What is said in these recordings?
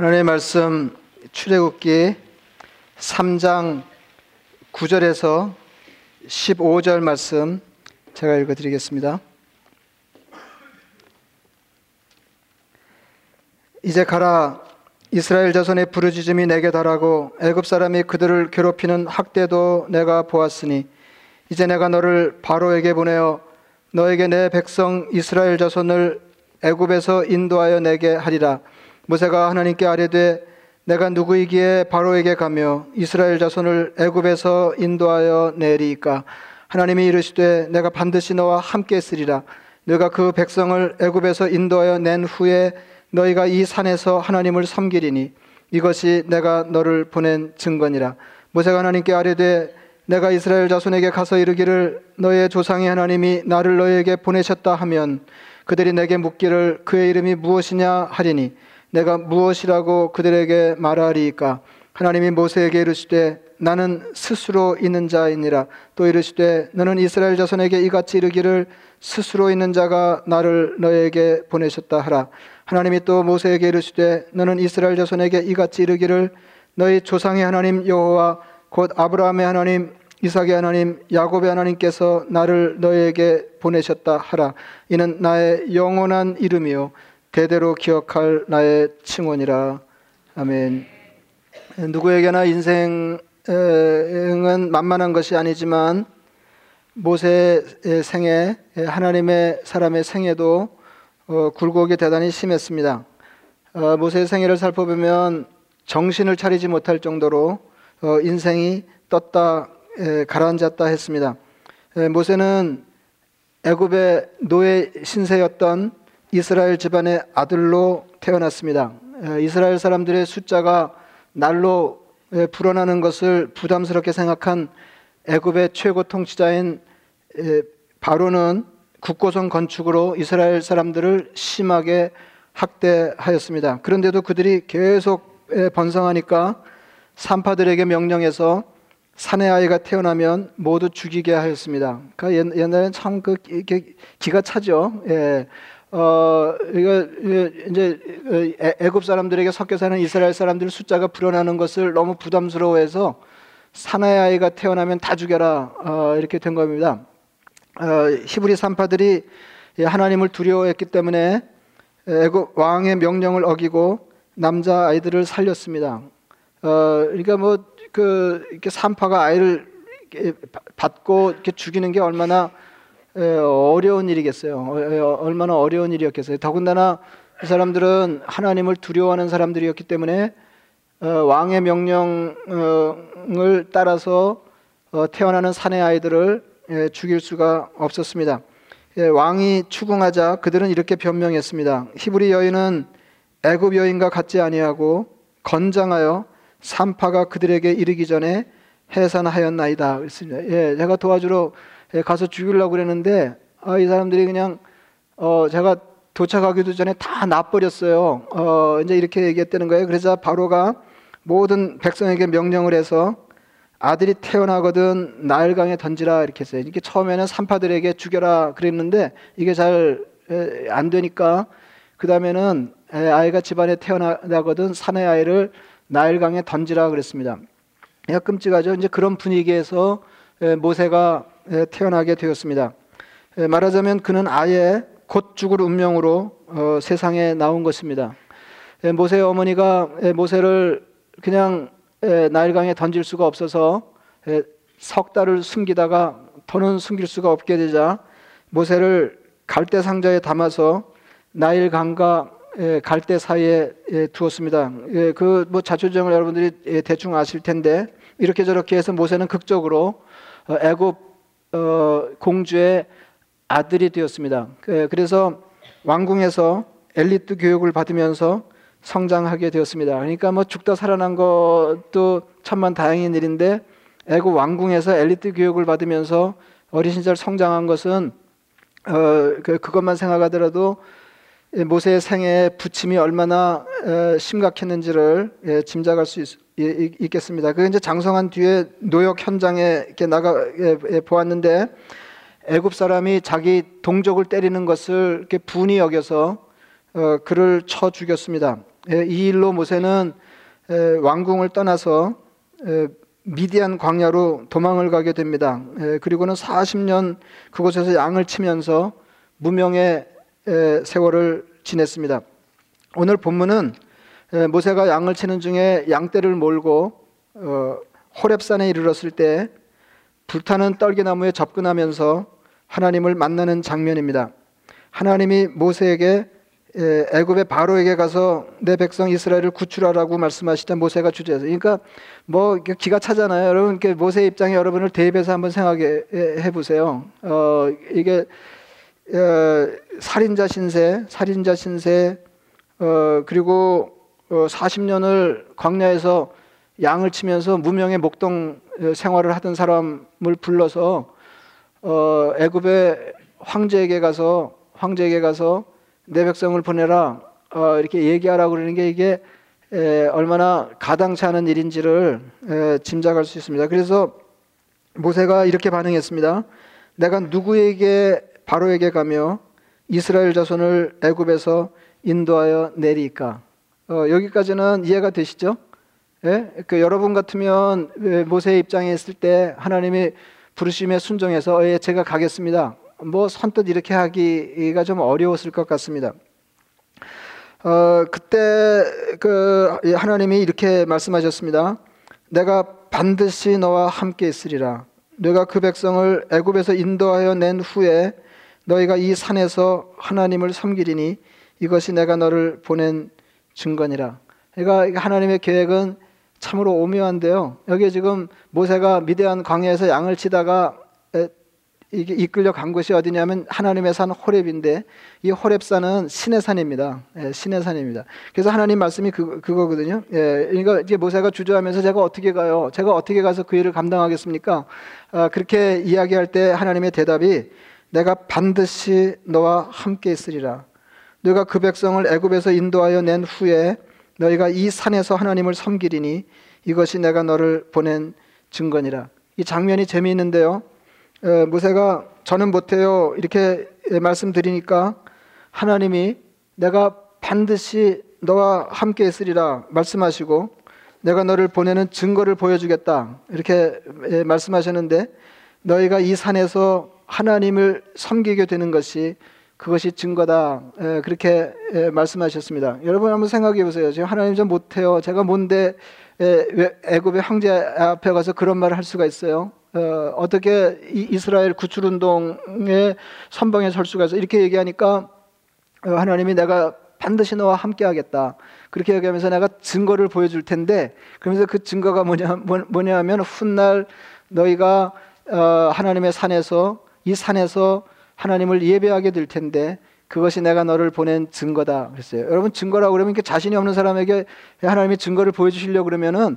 하나님의 말씀 출애굽기 3장 9절에서 15절 말씀 제가 읽어 드리겠습니다. 이제 가라 이스라엘 자손의 부르짖음이 내게 달하고 애굽 사람이 그들을 괴롭히는 학대도 내가 보았으니 이제 내가 너를 바로에게 보내어 너에게 내 백성 이스라엘 자손을 애굽에서 인도하여 내게 하리라 모세가 하나님께 아뢰되 내가 누구이기에 바로에게 가며 이스라엘 자손을 애굽에서 인도하여 내리이까? 하나님이 이르시되 내가 반드시 너와 함께 있으리라. 너가 그 백성을 애굽에서 인도하여 낸 후에 너희가 이 산에서 하나님을 섬기리니 이것이 내가 너를 보낸 증거니라. 모세가 하나님께 아뢰되 내가 이스라엘 자손에게 가서 이르기를 너의 조상의 하나님이 나를 너에게 보내셨다 하면 그들이 내게 묻기를 그의 이름이 무엇이냐 하리니 내가 무엇이라고 그들에게 말하리이까? 하나님이 모세에게 이르시되 나는 스스로 있는 자이니라. 또 이르시되 너는 이스라엘 자손에게 이같이 이르기를 스스로 있는 자가 나를 너에게 보내셨다 하라. 하나님이 또 모세에게 이르시되 너는 이스라엘 자손에게 이같이 이르기를 너희 조상의 하나님 여호와 곧 아브라함의 하나님 이삭의 하나님 야곱의 하나님께서 나를 너에게 보내셨다 하라. 이는 나의 영원한 이름이요 대대로 기억할 나의 칭원이라 아멘 누구에게나 인생은 만만한 것이 아니지만 모세의 생애 하나님의 사람의 생애도 어, 굴곡이 대단히 심했습니다. 어, 모세의 생애를 살펴보면 정신을 차리지 못할 정도로 어, 인생이 떴다 가라앉았다 했습니다. 모세는 애굽의 노예 신세였던 이스라엘 집안의 아들로 태어났습니다. 이스라엘 사람들의 숫자가 날로 불어나는 것을 부담스럽게 생각한 애굽의 최고 통치자인 바로는 국고성 건축으로 이스라엘 사람들을 심하게 학대하였습니다. 그런데도 그들이 계속 번성하니까 산파들에게 명령해서 사내 아이가 태어나면 모두 죽이게 하였습니다. 그러니까 옛날엔 참 그 기가 차죠. 예. 어, 이거 이제 애굽 사람들에게 섞여 사는 이스라엘 사람들 숫자가 불어나는 것을 너무 부담스러워해서 사나이 아이가 태어나면 다 죽여라 어, 이렇게 된 겁니다. 어, 히브리 산파들이 하나님을 두려워했기 때문에 애굽 왕의 명령을 어기고 남자 아이들을 살렸습니다. 어, 그러니까 뭐 그 이렇게 산파가 아이를 받고 이렇게 죽이는 게 얼마나 어려운 일이겠어요. 어, 얼마나 어려운 일이었겠어요. 더군다나 그 사람들은 하나님을 두려워하는 사람들이었기 때문에 어, 왕의 명령을 따라서 어, 태어나는 사내 아이들을 죽일 수가 없었습니다. 왕이 추궁하자 그들은 이렇게 변명했습니다. 히브리 여인은 애굽 여인과 같지 아니하고 건장하여 산파가 그들에게 이르기 전에 해산하였나이다. 그랬습니다. 예, 제가 도와주러 예, 가서 죽이려고 그랬는데 아, 이 사람들이 그냥 어, 제가 도착하기도 전에 다 놔버렸어요. 어, 이제 이렇게 얘기했다는 거예요. 그래서 바로가 모든 백성에게 명령을 해서 아들이 태어나거든 나일강에 던지라 이렇게 했어요. 이렇게 처음에는 산파들에게 죽여라 그랬는데 이게 잘 안 되니까 그 다음에는 아이가 집안에 태어나거든 산의 아이를 나일강에 던지라 그랬습니다. 야 끔찍하죠. 이제 그런 분위기에서 모세가 태어나게 되었습니다. 말하자면 그는 아예 곧 죽을 운명으로 어, 세상에 나온 것입니다. 모세의 어머니가 모세를 그냥 나일강에 던질 수가 없어서 석 달을 숨기다가 더는 숨길 수가 없게 되자 모세를 갈대 상자에 담아서 나일강과 갈대 사이에 두었습니다. 그 뭐 자초정을 여러분들이 대충 아실 텐데 이렇게 저렇게 해서 모세는 극적으로 어, 애굽 어, 공주의 아들이 되었습니다. 그, 그래서 왕궁에서 엘리트 교육을 받으면서 성장하게 되었습니다. 그러니까 뭐 죽다 살아난 것도 천만 다행인 일인데 애굽 왕궁에서 엘리트 교육을 받으면서 어린 시절 성장한 것은 어, 그, 그것만 생각하더라도 모세의 생애에 부침이 얼마나 심각했는지를 예, 짐작할 수 있, 겠습니다. 그 이제 장성한 뒤에 노역 현장에 이렇게 나가 보았는데 애굽 사람이 자기 동족을 때리는 것을 이렇게 분이 여겨서 어, 그를 쳐 죽였습니다. 예, 이 일로 모세는 에, 왕궁을 떠나서 에, 미디안 광야로 도망을 가게 됩니다. 에, 그리고는 40년 그곳에서 양을 치면서 무명의 에, 세월을 지냈습니다. 오늘 본문은 에, 모세가 양을 치는 중에 양떼를 몰고 어, 호렙산에 이르렀을 때 불타는 떨기나무에 접근하면서 하나님을 만나는 장면입니다. 하나님이 모세에게 에, 애굽의 바로에게 가서 내 백성 이스라엘을 구출하라고 말씀하시자 모세가 주저해서 그러니까 뭐 기가 차잖아요. 여러분 모세 입장에 여러분을 대입해서 한번 생각해 해 보세요. 어 이게 어, 살인자 신세, 살인자 신세 어 그리고 어, 40년을 광야에서 양을 치면서 무명의 목동 생활을 하던 사람을 불러서 어 애굽의 황제에게 가서 황제에게 가서 내 백성을 보내라 어, 이렇게 얘기하라고 그러는 게 이게 에, 얼마나 가당치 않은 일인지를 에, 짐작할 수 있습니다. 그래서 모세가 이렇게 반응했습니다. 내가 누구에게 바로에게 가며 이스라엘 자손을 애굽에서 인도하여 내리까? 어, 여기까지는 이해가 되시죠? 예? 그 여러분 같으면 모세의 입장에 있을 때 하나님이 부르심에 순종해서 예, 제가 가겠습니다. 뭐 선뜻 이렇게 하기가 좀 어려웠을 것 같습니다. 어, 그때 그 하나님이 이렇게 말씀하셨습니다. 내가 반드시 너와 함께 있으리라. 내가 그 백성을 애굽에서 인도하여 낸 후에 너희가 이 산에서 하나님을 섬기리니 이것이 내가 너를 보낸 증거니라. 그러니까 하나님의 계획은 참으로 오묘한데요. 여기 지금 모세가 미대한 광야에서 양을 치다가 이게 이끌려 간 곳이 어디냐면 하나님의 산 호렙인데 이 호렙산은 신의 산입니다. 예, 신의 산입니다. 그래서 하나님 말씀이 그, 그거거든요. 예, 그러니까 이제 모세가 주저하면서 제가 어떻게 가요? 제가 어떻게 가서 그 일을 감당하겠습니까? 아, 그렇게 이야기할 때 하나님의 대답이 내가 반드시 너와 함께 있으리라. 너가 그 백성을 애굽에서 인도하여 낸 후에 너희가 이 산에서 하나님을 섬기리니 이것이 내가 너를 보낸 증거니라. 이 장면이 재미있는데요. 모세가 저는 못해요 이렇게 말씀드리니까 하나님이 내가 반드시 너와 함께 있으리라 말씀하시고 내가 너를 보내는 증거를 보여주겠다 이렇게 말씀하셨는데 너희가 이 산에서 하나님을 섬기게 되는 것이 그것이 증거다 그렇게 말씀하셨습니다. 여러분 한번 생각해 보세요. 지금 하나님 좀 못해요. 제가 뭔데 애굽의 황제 앞에 가서 그런 말을 할 수가 있어요? 어, 떻게 이스라엘 구출 운동의 선봉에 설 수가 있어 이렇게 얘기하니까 어, 하나님이 내가 반드시 너와 함께 하겠다. 그렇게 얘기하면서 내가 증거를 보여줄 텐데 그러면서 그 증거가 뭐냐 뭐, 뭐냐 하면 훗날 너희가 어, 하나님의 산에서 이 산에서 하나님을 예배하게 될 텐데 그것이 내가 너를 보낸 증거다 그랬어요. 여러분 증거라고 그러면 자신이 없는 사람에게 하나님이 증거를 보여주시려 그러면은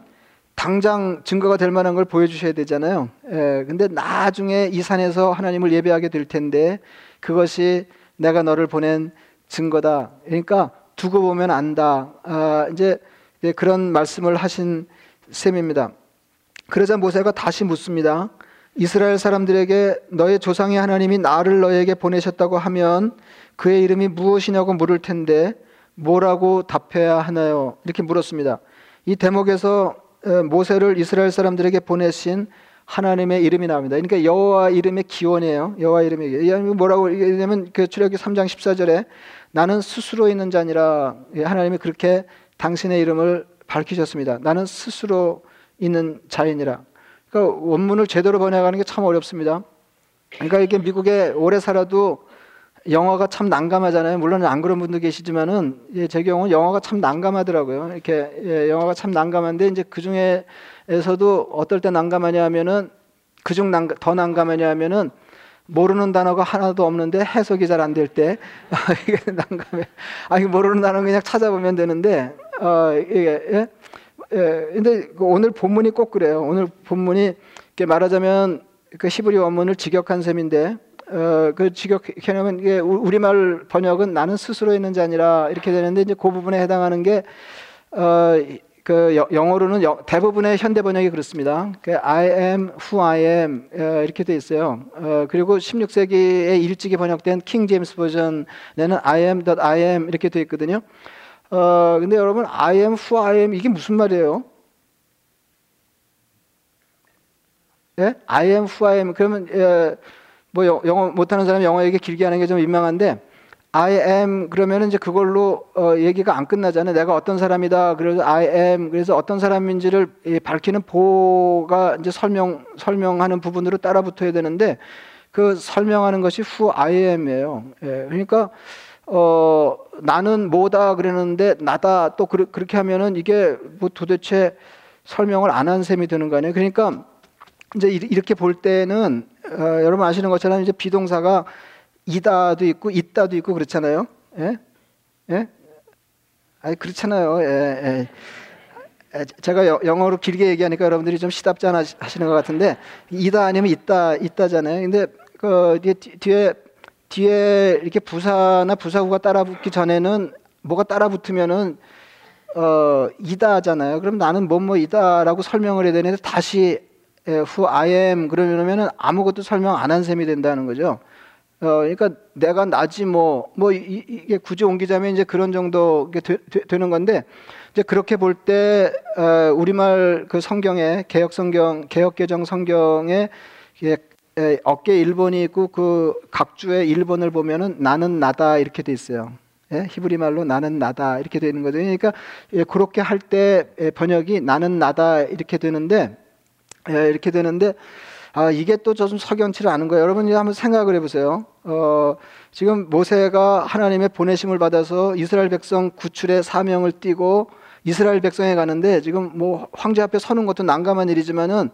당장 증거가 될 만한 걸 보여주셔야 되잖아요. 예, 근데 나중에 이 산에서 하나님을 예배하게 될 텐데 그것이 내가 너를 보낸 증거다. 그러니까 두고 보면 안다. 아, 이제 그런 말씀을 하신 셈입니다. 그러자 모세가 다시 묻습니다. 이스라엘 사람들에게 너의 조상의 하나님이 나를 너에게 보내셨다고 하면 그의 이름이 무엇이냐고 물을 텐데 뭐라고 답해야 하나요? 이렇게 물었습니다. 이 대목에서 모세를 이스라엘 사람들에게 보내신 하나님의 이름이 나옵니다. 그러니까 여호와 이름의 기원이에요. 여호와 기원. 뭐라고 얘기하면 그 출애굽기 3장 14절에 나는 스스로 있는 자니라 예, 하나님이 그렇게 당신의 이름을 밝히셨습니다. 나는 스스로 있는 자이니라. 그러니까 원문을 제대로 번역하는 게 참 어렵습니다. 그러니까 이게 미국에 오래 살아도 영어가 참 난감하잖아요. 물론 안 그런 분도 계시지만은 예, 제 경우는 영어가 참 난감하더라고요. 이렇게 예, 영어가 참 난감한데 이제 그 중에서도 어떨 때 난감하냐 하면은 그중 더 난감하냐 하면은 모르는 단어가 하나도 없는데 해석이 잘 안 될 때 이게 난감해. 아 이거 모르는 단어 그냥 찾아보면 되는데 어 이게 예? 예, 근데 그 오늘 본문이 꼭 그래요. 오늘 본문이 이렇게 말하자면 그 히브리 원문을 직역한 셈인데 어, 그 직역해놓으면 이게 우리말 번역은 나는 스스로 있는 자니라 이렇게 되는데 이제 그 부분에 해당하는 게 어, 그 영어로는 대부분의 현대 번역이 그렇습니다. 그 I am who I am 어, 이렇게 돼 있어요. 어, 그리고 16세기에 일찍이 번역된 킹 제임스 버전에는 I am that I am 이렇게 돼 있거든요. 어, 근데 여러분, I am who I am 이게 무슨 말이에요? 예? I am who I am. 그러면 예, 뭐 영어 못하는 사람 영어 얘기 길게 하는 게 좀 민망한데 I am 그러면 이제 그걸로 어, 얘기가 안 끝나잖아요. 내가 어떤 사람이다. 그래서 I am 그래서 어떤 사람인지를 예, 밝히는 보가 이제 설명 설명하는 부분으로 따라 붙어야 되는데 그 설명하는 것이 who I am이에요. 예, 그러니까 어, 나는 뭐다 그러는데 나다 또 그, 그렇게 하면은 이게 뭐 도대체 설명을 안 한 셈이 되는 거 아니에요. 그러니까 이제 이렇게 볼 때는 어, 여러분 아시는 것처럼 이제 비동사가 이다도 있고 있다도 있고 그렇잖아요. 예? 예? 아니 그렇잖아요. 예, 예. 제가 영어로 길게 얘기하니까 여러분들이 좀 시답지 않아 하시는 것 같은데 이다 아니면 있다 있다잖아요. 근데 그 뒤에 뒤에 이렇게 부사나 부사구가 따라붙기 전에는 뭐가 따라붙으면은 어 이다잖아요. 그럼 나는 뭐뭐이다라고 설명을 해야 되는데 다시 who I am 그러면은 아무것도 설명 안 한 셈이 된다는 거죠. 어, 그러니까 내가 나지 뭐, 뭐, 이, 이게 굳이 옮기자면 이제 그런 정도 되, 되, 는 건데, 이제 그렇게 볼 때, 어, 우리말 그 성경에, 개혁 성경, 개혁 개정 성경에, 예, 에, 어깨 1번이 있고 그 각주의 1번을 보면은 나는 나다 이렇게 돼 있어요. 예? 히브리 말로 나는 나다 이렇게 되는 거죠. 그러니까 예, 그렇게 할 때 번역이 나는 나다 이렇게 되는데, 예, 이렇게 되는데 아, 이게 또 좀 석연치를 않은 거예요. 여러분 이 한번 생각을 해보세요. 어, 지금 모세가 하나님의 보내심을 받아서 이스라엘 백성 구출의 사명을 띠고 이스라엘 백성에 가는데 지금 뭐 황제 앞에 서는 것도 난감한 일이지만은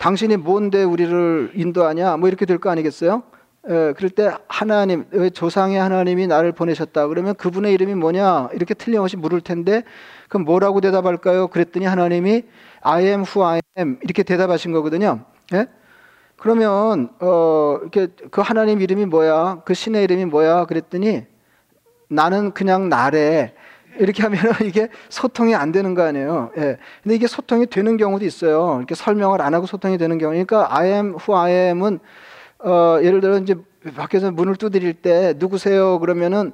당신이 뭔데 우리를 인도하냐 뭐 이렇게 될 거 아니겠어요? 에, 그럴 때 하나님 조상의 하나님이 나를 보내셨다 그러면 그분의 이름이 뭐냐 이렇게 틀림없이 물을 텐데 그럼 뭐라고 대답할까요? 그랬더니 하나님이 I am who I am 이렇게 대답하신 거거든요. 예? 그러면 어 이렇게 그 하나님 이름이 뭐야? 그 신의 이름이 뭐야? 그랬더니 나는 그냥 나래. 이렇게 하면 이게 소통이 안 되는 거 아니에요. 예. 근데 이게 소통이 되는 경우도 있어요. 이렇게 설명을 안 하고 소통이 되는 경우. 그러니까 I am who I am은 어 예를 들어 이제 밖에서 문을 두드릴 때 누구세요? 그러면은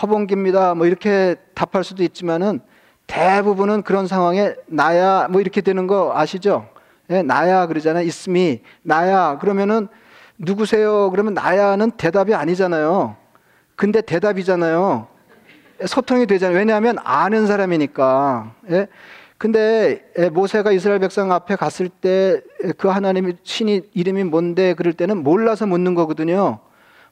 허봉기입니다. 뭐 이렇게 답할 수도 있지만은 대부분은 그런 상황에 나야 뭐 이렇게 되는 거 아시죠? 예, 나야 그러잖아요. 있음이 나야 그러면은 누구세요? 그러면 나야는 대답이 아니잖아요. 근데 대답이잖아요. 소통이 되잖아요. 왜냐하면 아는 사람이니까. 예? 근데 예, 모세가 이스라엘 백성 앞에 갔을 때 그 하나님의 신이 이름이 뭔데 그럴 때는 몰라서 묻는 거거든요.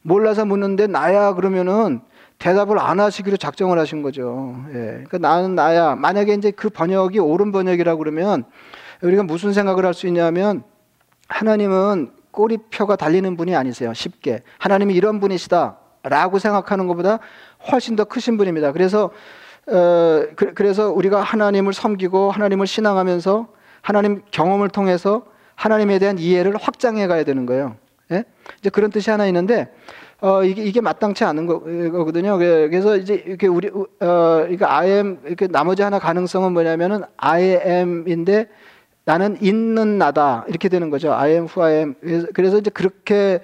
몰라서 묻는데 나야 그러면은 대답을 안 하시기로 작정을 하신 거죠. 예. 그러니까 나는 나야. 만약에 이제 그 번역이 옳은 번역이라고 그러면 우리가 무슨 생각을 할 수 있냐면 하나님은 꼬리표가 달리는 분이 아니세요. 쉽게. 하나님이 이런 분이시다. 라고 생각하는 것보다 훨씬 더 크신 분입니다. 그래서, 어, 그, 래서 우리가 하나님을 섬기고 하나님을 신앙하면서 하나님 경험을 통해서 하나님에 대한 이해를 확장해 가야 되는 거예요. 예? 이제 그런 뜻이 하나 있는데, 어, 이게, 이게 마땅치 않은 거 거든요. 그래서 이제 이렇게 우리, 어, 그러니까 I am, 이렇게 나머지 하나 가능성은 뭐냐면은 I am인데 나는 있는 나다 이렇게 되는 거죠. I am who I am. 그래서 이제 그렇게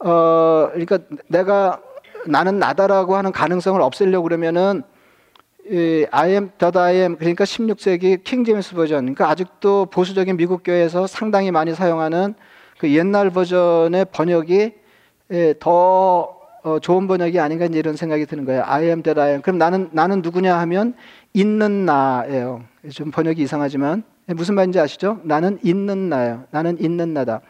어 그러니까 내가 나는 나다라고 하는 가능성을 없애려고 그러면은 이 I am that I am 그러니까 16세기 킹 제임스 버전 그러니까 아직도 보수적인 미국 교회에서 상당히 많이 사용하는 그 옛날 버전의 번역이 예, 더 어, 좋은 번역이 아닌가 이런 생각이 드는 거예요. I am that I am. 그럼 나는 나는 누구냐 하면 있는 나예요. 좀 번역이 이상하지만 무슨 말인지 아시죠? 나는 있는 나예요. 나는 있는 나다.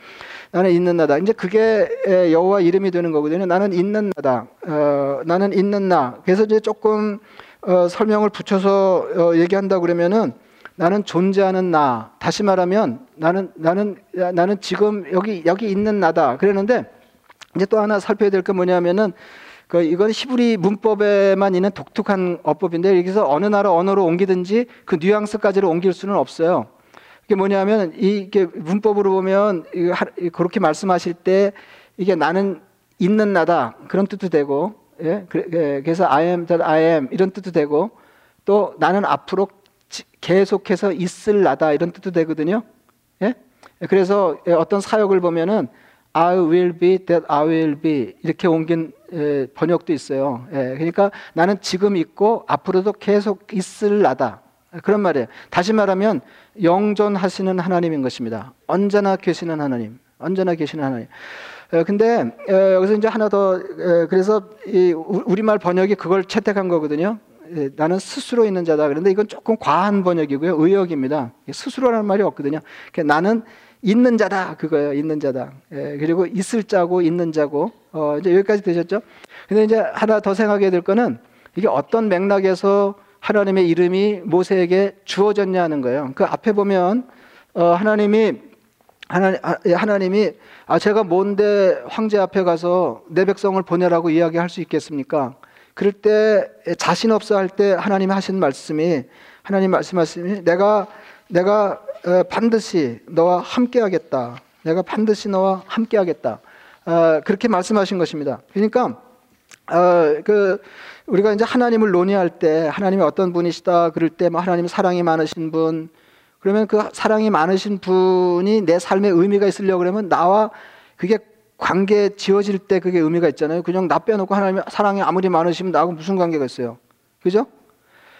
나는 있는 나다. 이제 그게 여호와 이름이 되는 거거든요. 나는 있는 나다. 어, 나는 있는 나. 그래서 이제 조금 어, 설명을 붙여서 어, 얘기한다 그러면은 나는 존재하는 나. 다시 말하면 나는 나는 나는 지금 여기 여기 있는 나다. 그러는데 이제 또 하나 살펴야 될게 뭐냐면은 그 이건 히브리 문법에만 있는 독특한 어법인데 여기서 어느 나라 언어로 옮기든지 그 뉘앙스까지를 옮길 수는 없어요. 이게 뭐냐면 이게 문법으로 보면 그렇게 말씀하실 때 이게 나는 있는 나다 그런 뜻도 되고 예? 예 그래서 I am that I am 이런 뜻도 되고 또 나는 앞으로 계속해서 있을 나다 이런 뜻도 되거든요. 예? 그래서 어떤 사역을 보면은 I will be that I will be 이렇게 옮긴 에, 번역도 있어요. 예, 그러니까 나는 지금 있고 앞으로도 계속 있을 나다. 그런 말이에요. 다시 말하면 영존하시는 하나님인 것입니다. 언제나 계시는 하나님, 언제나 계시는 하나님. 에, 근데 에, 여기서 이제 하나 더 에, 그래서 이 우리말 번역이 그걸 채택한 거거든요. 에, 나는 스스로 있는 자다. 그런데 이건 조금 과한 번역이고요. 의역입니다. 스스로라는 말이 없거든요. 나는 있는 자다 그거예요. 있는 자다. 예, 그리고 있을 자고 있는 자고 어, 이제 여기까지 되셨죠? 근데 이제 하나 더 생각해야 될 거는 이게 어떤 맥락에서 하나님의 이름이 모세에게 주어졌냐 하는 거예요. 그 앞에 보면 어, 하나님이 하나님, 아, 예, 하나 님이 아 제가 뭔데 황제 앞에 가서 내 백성을 보내라고 이야기할 수 있겠습니까? 그럴 때 자신 없어 할 때 하나님이 하신 말씀이 하나님 말씀하시니 내가 내가 어, 반드시 너와 함께하겠다. 내가 반드시 너와 함께하겠다. 어, 그렇게 말씀하신 것입니다. 그러니까 어, 그 우리가 이제 하나님을 논의할 때 하나님이 어떤 분이시다 그럴 때 뭐 하나님 사랑이 많으신 분 그러면 그 사랑이 많으신 분이 내 삶에 의미가 있으려고 그러면 나와 그게 관계 지어질 때 그게 의미가 있잖아요. 그냥 나 빼놓고 하나님 사랑이 아무리 많으시면 나하고 무슨 관계가 있어요. 그죠?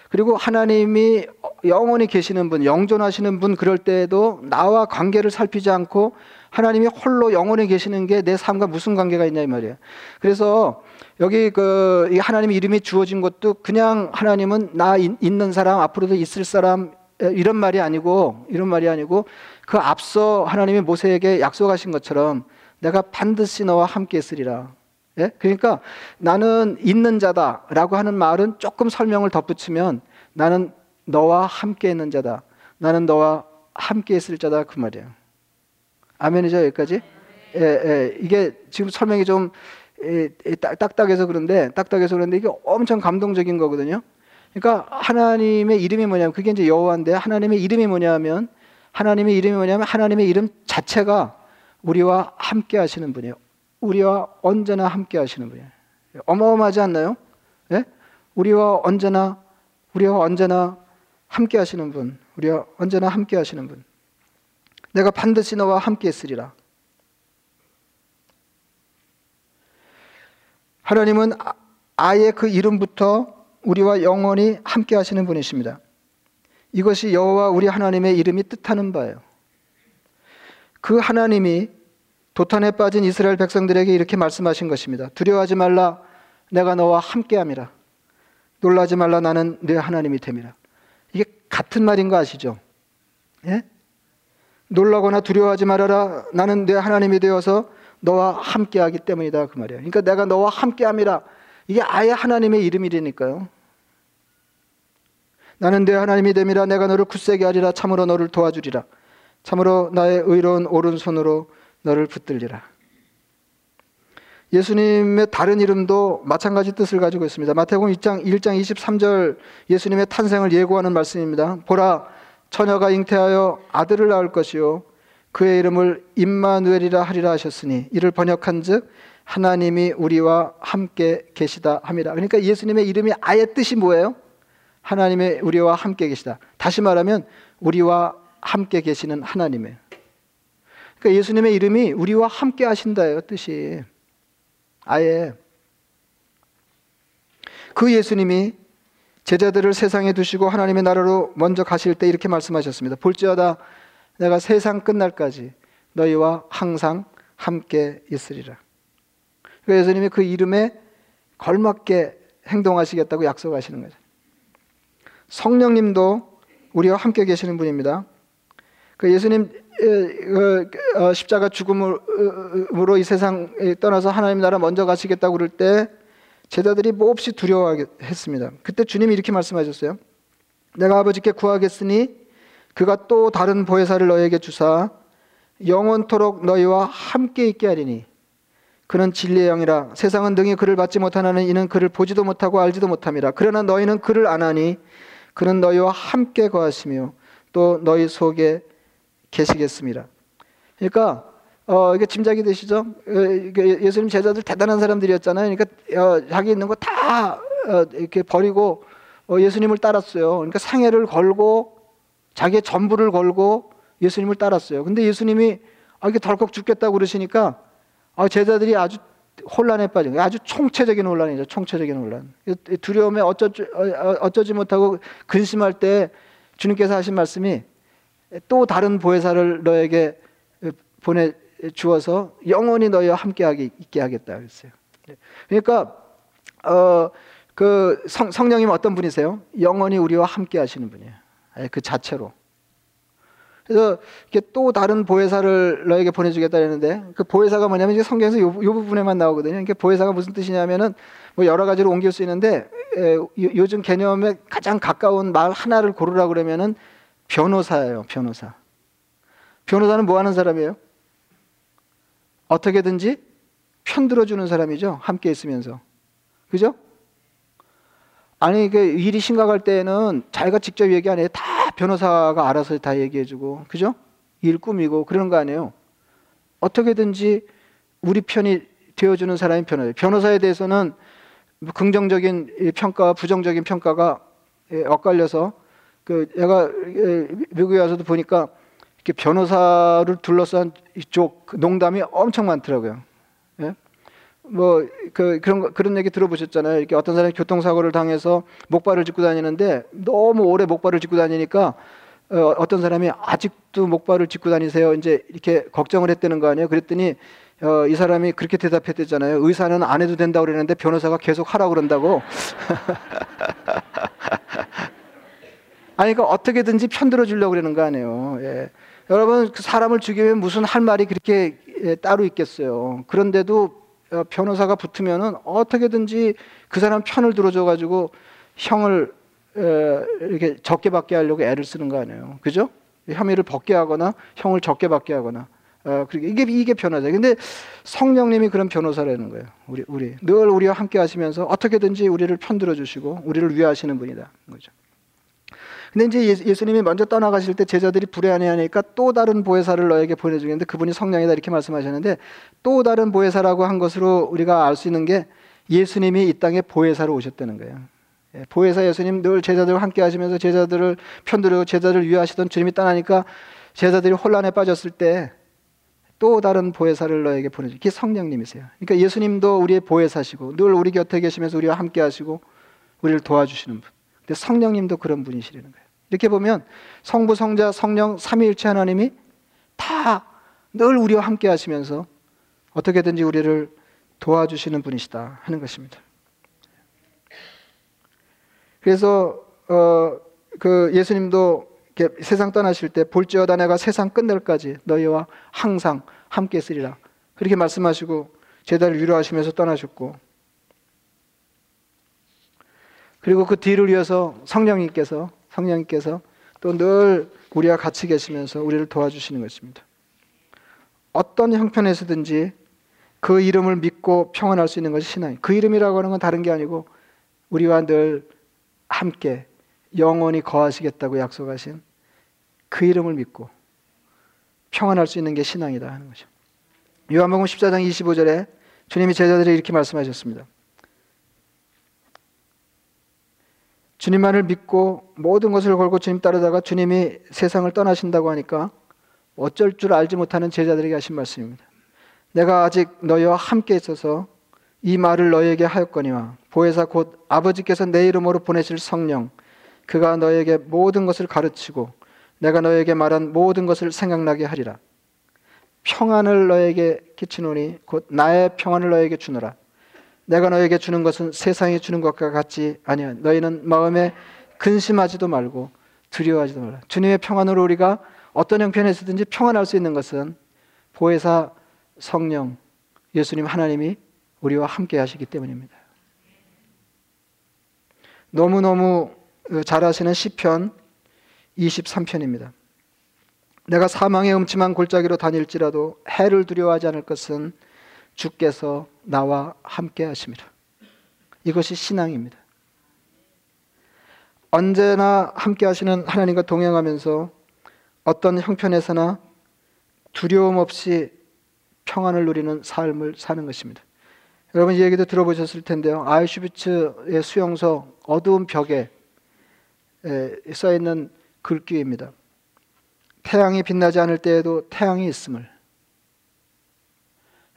그리고 하나님이 영원히 계시는 분, 영존하시는 분 그럴 때에도 나와 관계를 살피지 않고 하나님이 홀로 영원히 계시는 게 내 삶과 무슨 관계가 있냐 이 말이에요. 그래서 여기 그 하나님의 이름이 주어진 것도 그냥 하나님은 나 있는 사람 앞으로도 있을 사람 이런 말이 아니고 이런 말이 아니고 그 앞서 하나님이 모세에게 약속하신 것처럼 내가 반드시 너와 함께 있으리라. 예? 그러니까 나는 있는 자다라고 하는 말은 조금 설명을 덧붙이면 나는 너와 함께 있는 자다. 나는 너와 함께 있을 자다 그 말이에요. 아멘이죠 여기까지? 예, 예. 이게 지금 설명이 좀 예, 딱딱해서 그런데 딱딱해서 그런데 이게 엄청 감동적인 거거든요. 그러니까 하나님의 이름이 뭐냐면 그게 이제 여호와인데 하나님의 이름이 뭐냐면 하나님의 이름이 뭐냐면 하나님의 이름 자체가 우리와 함께 하시는 분이에요. 우리와 언제나 함께 하시는 분이에요. 어마어마하지 않나요? 예? 우리와 언제나 우리와 언제나 함께 하시는 분, 우리와 언제나 함께 하시는 분. 내가 반드시 너와 함께 있으리라. 하나님은 아예 그 이름부터 우리와 영원히 함께 하시는 분이십니다. 이것이 여호와 우리 하나님의 이름이 뜻하는 바예요. 그 하나님이 도탄에 빠진 이스라엘 백성들에게 이렇게 말씀하신 것입니다. 두려워하지 말라 내가 너와 함께 함이라. 놀라지 말라 나는 네 하나님이 됨이라. 이게 같은 말인 거 아시죠? 예? 놀라거나 두려워하지 말아라 나는 네 하나님이 되어서 너와 함께하기 때문이다 그 말이에요. 그러니까 내가 너와 함께함이라 이게 아예 하나님의 이름이라니까요. 나는 네 하나님이 됨이라 내가 너를 굳세게 하리라 참으로 너를 도와주리라 참으로 나의 의로운 오른손으로 너를 붙들리라. 예수님의 다른 이름도 마찬가지 뜻을 가지고 있습니다. 마태복음 1장 1장 23절 예수님의 탄생을 예고하는 말씀입니다. 보라 처녀가 잉태하여 아들을 낳을 것이요 그의 이름을 임마누엘이라 하리라 하셨으니 이를 번역한즉 하나님이 우리와 함께 계시다 함이라. 그러니까 예수님의 이름이 아예 뜻이 뭐예요? 하나님의 우리와 함께 계시다. 다시 말하면 우리와 함께 계시는 하나님이에요. 그러니까 예수님의 이름이 우리와 함께 하신다예요, 뜻이. 아예. 그 예수님이 제자들을 세상에 두시고 하나님의 나라로 먼저 가실 때 이렇게 말씀하셨습니다. 볼지어다 내가 세상 끝날까지 너희와 항상 함께 있으리라. 그 예수님이 그 이름에 걸맞게 행동하시겠다고 약속하시는 거죠. 성령님도 우리와 함께 계시는 분입니다. 그 예수님 그, 어, 십자가 죽음으로 이 세상 떠나서 하나님 나라 먼저 가시겠다고 그럴 때 제자들이 몹시 두려워했습니다. 그때 주님이 이렇게 말씀하셨어요. 내가 아버지께 구하겠으니 그가 또 다른 보혜사를 너에게 주사 영원토록 너희와 함께 있게 하리니 그는 진리의 영이라 세상은 능히 그를 받지 못하나는 이는 그를 보지도 못하고 알지도 못함이라 그러나 너희는 그를 아나니 그는 너희와 함께 거하시며 또 너희 속에 계시겠습니다. 그러니까 어, 이게 짐작이 되시죠? 어, 예수님 제자들 대단한 사람들이었잖아요. 그러니까 어, 자기 있는 거다 어, 이렇게 버리고 어, 예수님을 따랐어요. 그러니까 상해를 걸고 자기의 전부를 걸고 예수님을 따랐어요. 근데 예수님이 아, 이게 덜컥 죽겠다고 그러시니까 아, 제자들이 아주 혼란에 빠진. 아주 총체적인 혼란이죠. 총체적인 혼란. 두려움에 어쩌지, 어, 어쩌지 못하고 근심할 때 주님께서 하신 말씀이 또 다른 보혜사를 너에게 보내 주어서 영원히 너희와 함께하게 있게 하겠다 그랬어요. 그러니까 어, 그 성, 성령님 어떤 분이세요? 영원히 우리와 함께 하시는 분이에요. 그 자체로. 그래서 이렇게 또 다른 보혜사를 너에게 보내주겠다 했는데 그 보혜사가 뭐냐면 이제 성경에서 요, 요 부분에만 나오거든요. 이게 보혜사가 무슨 뜻이냐면은 뭐 여러 가지로 옮길 수 있는데 에, 요, 즘 개념에 가장 가까운 말 하나를 고르라 그러면은 변호사예요. 변호사. 변호사는 뭐 하는 사람이에요? 어떻게든지 편들어 주는 사람이죠. 함께 있으면서. 그죠? 아니, 그 일이 심각할 때는 자기가 직접 얘기 안 해요. 다 변호사가 알아서 다 얘기해주고. 그죠? 일 꾸미고 그러는 거 아니에요. 어떻게든지 우리 편이 되어주는 사람이 변호사예요. 변호사에 대해서는 긍정적인 평가와 부정적인 평가가 예, 엇갈려서 그 내가 예, 미국에 와서도 보니까 이렇게 변호사를 둘러싼 이쪽 농담이 엄청 많더라고요. 예? 뭐 그 그런 그런 얘기 들어보셨잖아요. 이렇게 어떤 사람이 교통사고를 당해서 목발을 짚고 다니는데 너무 오래 목발을 짚고 다니니까 어, 어떤 사람이 아직도 목발을 짚고 다니세요. 이제 이렇게 걱정을 했다는 거 아니에요. 그랬더니 어, 이 사람이 그렇게 대답했대잖아요. 의사는 안 해도 된다고 그랬는데 변호사가 계속 하라고 그런다고. 아니, 그러니까 어떻게든지 편들어 주려고 그러는 거 아니에요. 예. 여러분, 그 사람을 죽이면 무슨 할 말이 그렇게 예, 따로 있겠어요. 그런데도 어, 변호사가 붙으면은 어떻게든지 그 사람 편을 들어줘 가지고 형을 이렇게 적게 받게 하려고 애를 쓰는 거 아니에요. 그죠? 혐의를 벗게 하거나 형을 적게 받게 하거나. 어, 이게 이게 변호사. 근데 성령님이 그런 변호사라는 거예요. 우리 우리 늘 우리와 함께 하시면서 어떻게든지 우리를 편들어 주시고 우리를 위하시는 분이다. 거죠. 근데 이제 예수님이 먼저 떠나가실 때 제자들이 불안해하니까 또 다른 보혜사를 너에게 보내주겠는데 그분이 성령이다 이렇게 말씀하셨는데 또 다른 보혜사라고 한 것으로 우리가 알 수 있는 게 예수님이 이 땅에 보혜사로 오셨다는 거예요. 예, 보혜사 예수님 늘 제자들과 함께 하시면서 제자들을 편들고 제자들을 위하시던 주님이 떠나니까 제자들이 혼란에 빠졌을 때 또 다른 보혜사를 너에게 보내주. 그게 성령님이세요. 그러니까 예수님도 우리의 보혜사시고 늘 우리 곁에 계시면서 우리와 함께 하시고 우리를 도와주시는 분. 근데 성령님도 그런 분이시라는 거예요. 이렇게 보면 성부, 성자, 성령 삼위일체 하나님이 다 늘 우리와 함께 하시면서 어떻게든지 우리를 도와주시는 분이시다 하는 것입니다. 그래서 어, 그 예수님도 세상 떠나실 때 볼지어다 내가 세상 끝날까지 너희와 항상 함께 있으리라 그렇게 말씀하시고 제자를 위로하시면서 떠나셨고 그리고 그 뒤를 이어서 성령님께서 성령님께서 또 늘 우리와 같이 계시면서 우리를 도와주시는 것입니다. 어떤 형편에서든지 그 이름을 믿고 평안할 수 있는 것이 신앙이. 그 이름이라고 하는 건 다른 게 아니고 우리와 늘 함께 영원히 거하시겠다고 약속하신 그 이름을 믿고 평안할 수 있는 게 신앙이다 하는 거죠. 요한복음 14장 25절에 주님이 제자들이 이렇게 말씀하셨습니다. 주님만을 믿고 모든 것을 걸고 주님 따르다가 주님이 세상을 떠나신다고 하니까 어쩔 줄 알지 못하는 제자들에게 하신 말씀입니다. 내가 아직 너희와 함께 있어서 이 말을 너희에게 하였거니와 보혜사 곧 아버지께서 내 이름으로 보내실 성령 그가 너에게 모든 것을 가르치고 내가 너에게 말한 모든 것을 생각나게 하리라. 평안을 너에게 끼치노니 곧 나의 평안을 너에게 주노라. 내가 너에게 주는 것은 세상이 주는 것과 같지 아니야. 너희는 마음에 근심하지도 말고 두려워하지도 말라. 주님의 평안으로 우리가 어떤 형편에서든지 평안할 수 있는 것은 보혜사 성령 예수님 하나님이 우리와 함께 하시기 때문입니다. 너무너무 잘 아시는 시편 23편입니다. 내가 사망의 음침한 골짜기로 다닐지라도 해를 두려워하지 않을 것은 주께서 나와 함께 하심이라. 이것이 신앙입니다. 언제나 함께 하시는 하나님과 동행하면서 어떤 형편에서나 두려움 없이 평안을 누리는 삶을 사는 것입니다. 여러분 이 얘기도 들어보셨을 텐데요. 아이슈비츠의 수용소 어두운 벽에 써 있는 글귀입니다. 태양이 빛나지 않을 때에도 태양이 있음을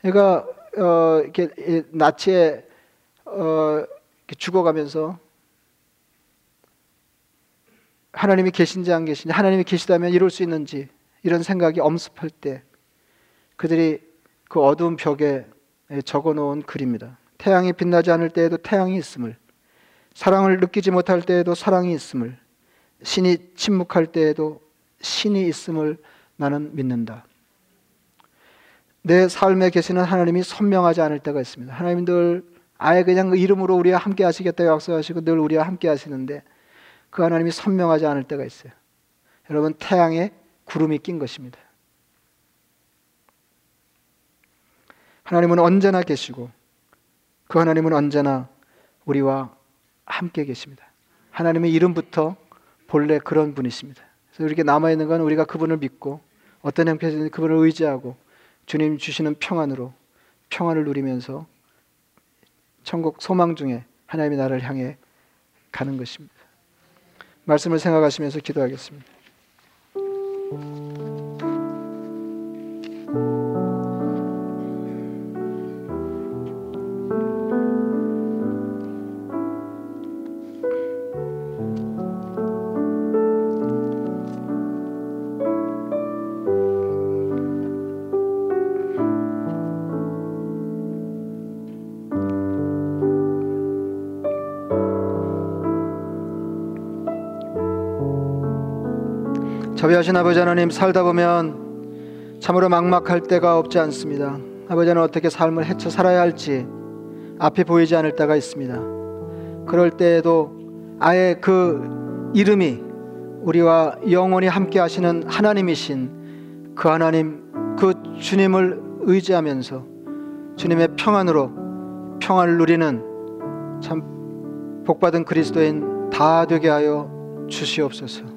그러니까 어, 이렇게 이 나치에 어, 이렇게 죽어가면서 하나님이 계신지 안 계신지 하나님이 계시다면 이룰 수 있는지 이런 생각이 엄습할 때 그들이 그 어두운 벽에 적어놓은 글입니다. 태양이 빛나지 않을 때에도 태양이 있음을 사랑을 느끼지 못할 때에도 사랑이 있음을 신이 침묵할 때에도 신이 있음을 나는 믿는다. 내 삶에 계시는 하나님이 선명하지 않을 때가 있습니다. 하나님 늘 아예 그냥 그 이름으로 우리와 함께 하시겠다고 약속하시고 늘 우리와 함께 하시는데 그 하나님이 선명하지 않을 때가 있어요. 여러분 태양에 구름이 낀 것입니다. 하나님은 언제나 계시고 그 하나님은 언제나 우리와 함께 계십니다. 하나님의 이름부터 본래 그런 분이십니다. 그래서 이렇게 남아 있는 건 우리가 그분을 믿고 어떤 형편이든 그분을 의지하고 주님 주시는 평안으로 평안을 누리면서 천국 소망 중에 하나님의 나라를 향해 가는 것입니다. 말씀을 생각하시면서 기도하겠습니다. 자비하신 아버지 하나님 살다 보면 참으로 막막할 때가 없지 않습니다. 아버지는 어떻게 삶을 헤쳐 살아야 할지 앞이 보이지 않을 때가 있습니다. 그럴 때에도 아예 그 이름이 우리와 영원히 함께 하시는 하나님이신 그 하나님 그 주님을 의지하면서 주님의 평안으로 평안을 누리는 참 복받은 그리스도인 다 되게 하여 주시옵소서.